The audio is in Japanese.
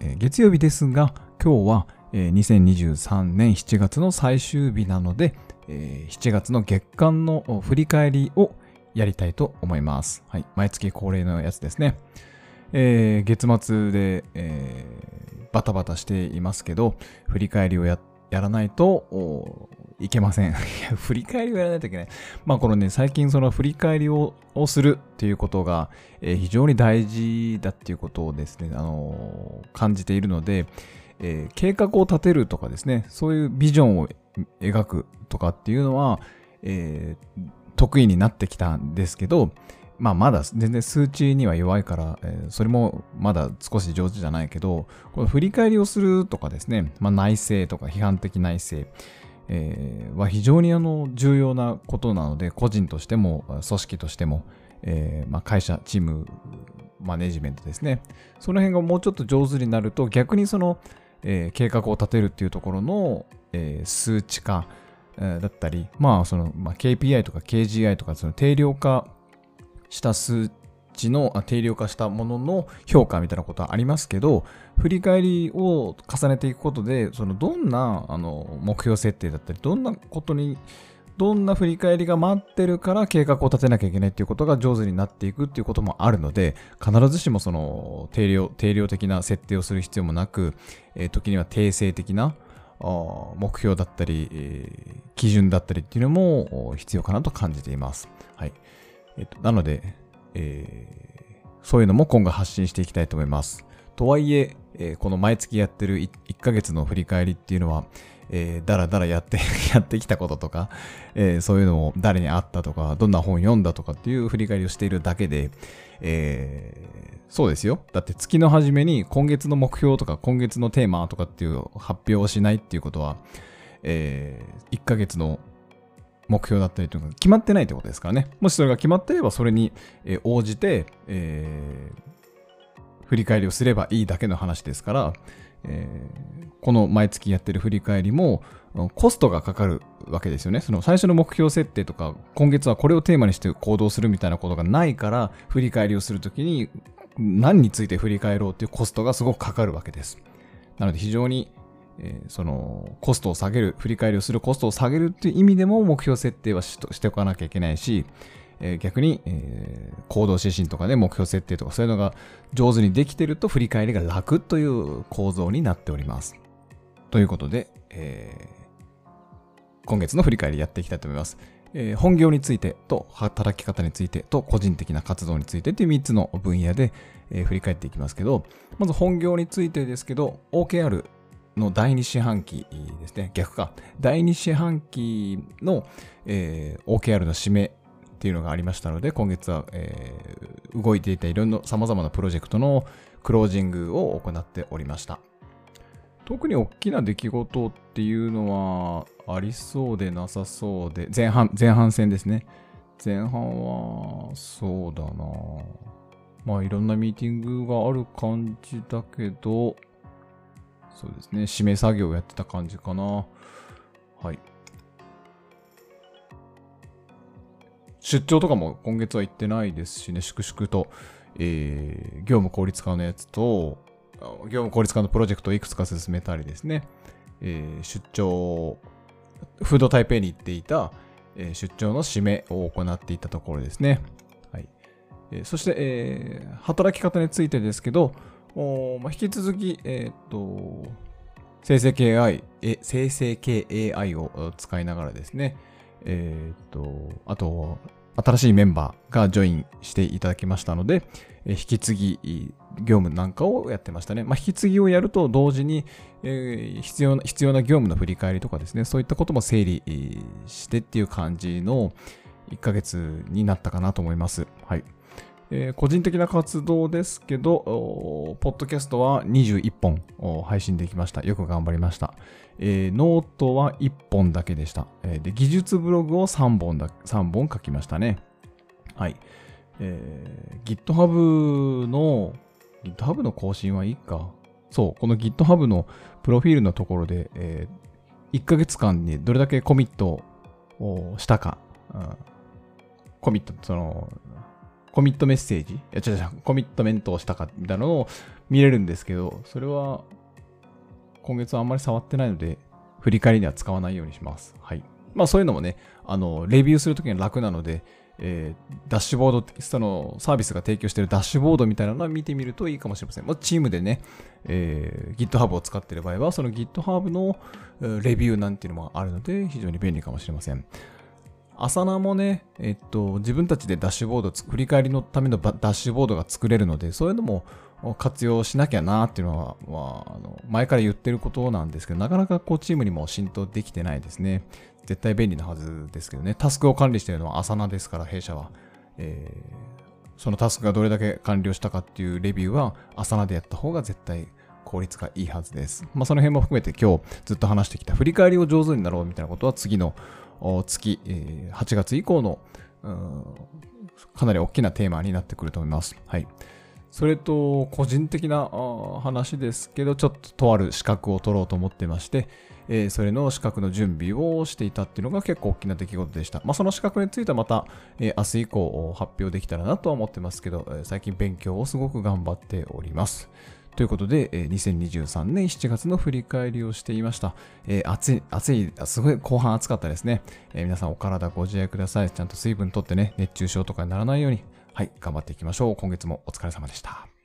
えー月曜日ですが今日は、えー2023年7月の最終日なので、えー7月の月間の振り返りをやりたいと思います。はい、毎月恒例のやつですね。えー月末で、えーバタバタしていますけど、振り返りをややらないといけません。振り返りをやらないといけない。まあこのね、最近その振り返りをするっていうことが、えー非常に大事だっていうことをですね、あのー感じているので、えー計画を立てるとかですね、そういうビジョンを描くとかっていうのは、えー得意になってきたんですけど、まあまだ全然数値には弱いから、えーそれもまだ少し上手じゃないけど、この振り返りをするとかですね、まあ内政とか批判的内政、えーは非常にあの重要なことなので、個人としても組織としても、えーまあ、会社、チーム、マネジメントですね。その辺がもうちょっと上手になると、逆にその、えー計画を立てるっていうところの、えー数値化、だったり、まあその、まあ、KPI とか KGI とかその定量化した数値の定量化したものの評価みたいなことはありますけど、振り返りを重ねていくことで、そのどんなあの目標設定だったり、どんなことに、どんな振り返りが待ってるから計画を立てなきゃいけないっていうことが上手になっていくっていうこともあるので、必ずしもその定量、定量的な設定をする必要もなく、えー時には定性的な目標だったり、えー基準だったりっていうのも必要かなと感じています。はい。えっと、なので、えーそういうのも今後発信していきたいと思います。とはいえ、えーこの毎月やってる 1, ヶ月の振り返りっていうのは、えーだらだらやって、やってきたこととか、えーそういうのを誰に会ったとか、どんな本読んだとかっていう振り返りをしているだけで、えーそうですよ。だって月の初めに今月の目標とか今月のテーマとかっていう発表をしないっていうことは、え1ヶ月の目標だったりとか決まってないってことですからね。もしそれが決まってればそれに応じて、えー振り返りをすればいいだけの話ですから、えーこの毎月やってる振り返りもコストがかかるわけですよね。その最初の目標設定とか今月はこれをテーマにして行動するみたいなことがないから振り返りをするときに何について振り返ろうっていうコストがすごくかかるわけです。なので非常にえーそのコストを下げる、振り返りをするコストを下げるっていう意味でも目標設定はししておかなきゃいけないし、えー逆に、えー行動指針とかで目標設定とかそういうのが上手にできてると振り返りが楽という構造になっております。ということで、え今月の振り返りやっていきたいと思います。え本業についてと働き方についてと個人的な活動についてという3つの分野で、え振り返っていきますけど、まず本業についてですけど、OKR の第2四半期ですね。逆か。第2四半期の、えー OKR の締めっていうのがありましたので、今月は、えー動いていたいろんな様々なプロジェクトのクロージングを行っておりました。特に大きな出来事っていうのはありそうでなさそうで、前半、前半戦ですね。前半は、そうだなまあいろんなミーティングがある感じだけど、そうですね。締め作業をやってた感じかな。はい。出張とかも今月は行ってないですしね、粛々と、えー業務効率化のやつと、業務効率化のプロジェクトをいくつか進めたりですね、えー出張、フード台北に行っていた、えー出張の締めを行っていたところですね。はい。えーそして、えー働き方についてですけど、おまあ、引き続き、えーっと、生成系 AI、え生成系 AI を使いながらですね、えーっと、あと、新しいメンバーがジョインしていただきましたので、え引き継ぎ業務なんかをやってましたね。まあ、引き継ぎをやると同時に、えー必要な、必要な業務の振り返りとかですね、そういったことも整理してっていう感じの1ヶ月になったかなと思います。はい。えー、個人的な活動ですけど、ポッドキャストは21本配信できました。よく頑張りました。えー、ノートは1本だけでした。えー、で技術ブログを3本だ、3本書きましたね。はい。えー、GitHub の、GitHub の更新はいいか？そう、この GitHub のプロフィールのところで、えー、1ヶ月間にどれだけコミットをしたか、うん、コミット、その、コミットメッセージ？いや、違う違う、コミットメントをしたか、みたいなのを見れるんですけど、それは、今月はあんまり触ってないので、振り返りには使わないようにします。はい。まあそういうのもね、あの、レビューするときに楽なので、えー、ダッシュボード、そのサービスが提供しているダッシュボードみたいなのは見てみるといいかもしれません。もチームでね、えー、GitHub を使っている場合は、その GitHub のレビューなんていうのもあるので、非常に便利かもしれません。アサナもね、えっと、自分たちでダッシュボード、振り返りのためのダッシュボードが作れるので、そういうのも活用しなきゃなっていうのは、まあ、あの前から言ってることなんですけど、なかなかこうチームにも浸透できてないですね。絶対便利なはずですけどね。タスクを管理しているのはアサナですから、弊社は。えー、そのタスクがどれだけ完了したかっていうレビューは、アサナでやった方が絶対効率がいいはずです。まあ、その辺も含めて今日ずっと話してきた振り返りを上手になろうみたいなことは次の月、8月以降のかなり大きなテーマになってくると思います。はい。それと、個人的な話ですけど、ちょっととある資格を取ろうと思ってまして、えー、それの資格の準備をしていたっていうのが結構大きな出来事でした。まあ、その資格についてはまた、えー、明日以降発表できたらなとは思ってますけど、最近勉強をすごく頑張っております。ということで、2023年7月の振り返りをしていました。えー、暑い、暑い、すごい後半暑かったですね。えー、皆さんお体ご自愛ください。ちゃんと水分とってね、熱中症とかにならないように、はい、頑張っていきましょう。今月もお疲れ様でした。